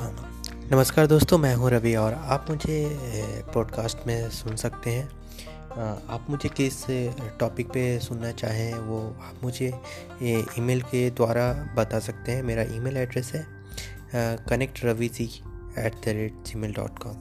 नमस्कार दोस्तों, मैं हूँ रवि और आप मुझे पॉडकास्ट में सुन सकते हैं। आप मुझे किस टॉपिक पे सुनना चाहें, वो आप मुझे ईमेल के द्वारा बता सकते हैं। मेरा ईमेल एड्रेस है connect Ravi ji at the rate Gmail dot com